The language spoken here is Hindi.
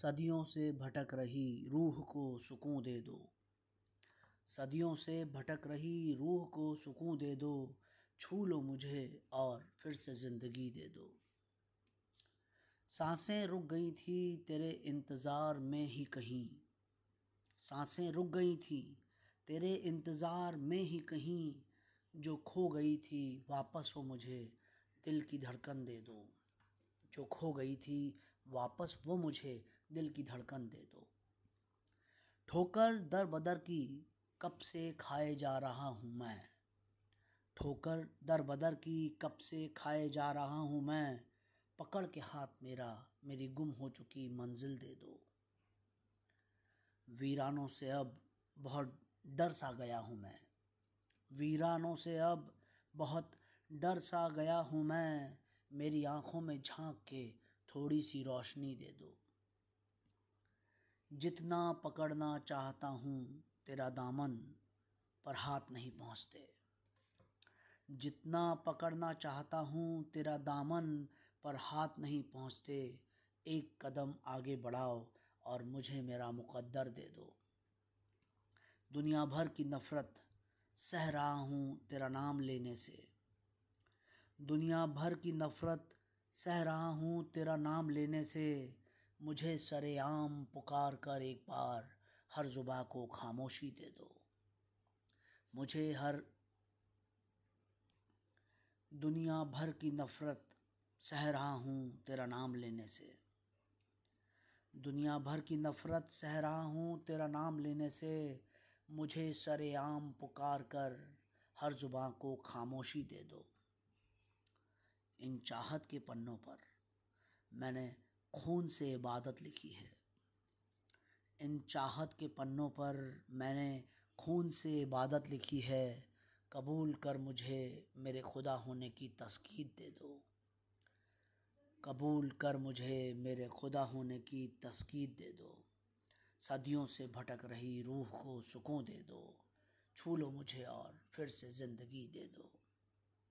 सदियों से भटक रही रूह को सुकून दे दो। सदियों से भटक रही रूह को सुकून दे दो, छू लो मुझे और फिर से ज़िंदगी दे दो। साँसें रुक गई थी तेरे इंतज़ार में ही कहीं। साँसें रुक गई थी तेरे इंतज़ार में ही कहीं। जो खो गई थी वापस वो मुझे दिल की धड़कन दे दो। जो खो गई थी वापस वो मुझे दिल की धड़कन दे दो। ठोकर दर बदर की कब से खाए जा रहा हूँ मैं? ठोकर दर बदर की कब से खाए जा रहा हूँ मैं? पकड़ के हाथ मेरा, मेरी गुम हो चुकी मंजिल दे दो। वीरानों से अब बहुत डर सा गया हूँ मैं। वीरानों से अब बहुत डर सा गया हूँ मैं। मेरी आँखों में झाँक के थोड़ी सी रोशनी दे दो। जितना पकड़ना चाहता हूँ, तेरा दामन पर हाथ नहीं पहुँचते। जितना पकड़ना चाहता हूँ, तेरा दामन पर हाथ नहीं पहुँचते। एक कदम आगे बढ़ाओ और मुझे मेरा मुकद्दर दे दो। दुनिया भर की नफ़रत सह रहा हूँ तेरा नाम लेने से। दुनिया भर की नफ़रत सह रहा हूँ तेरा नाम लेने से। मुझे सरेआम पुकार कर एक बार हर जुबा को खामोशी दे दो। मुझे हर दुनिया भर की नफ़रत, सह रहा हूँ तेरा नाम लेने से। दुनिया भर की नफ़रत, सह रहा हूँ तेरा नाम लेने से। मुझे सरेआम पुकार कर हर जुबा को खामोशी दे दो। इन चाहत के पन्नों पर मैंने खून से इबादत लिखी है। इन चाहत के पन्नों पर मैंने खून से इबादत लिखी है। कबूल कर मुझे मेरे खुदा होने की तस्कीद दे दो। कबूल कर मुझे मेरे खुदा होने की तस्कीद दे दो। सदियों से भटक रही रूह को सुकून दे दो। छू लो मुझे और फिर से ज़िंदगी दे दो।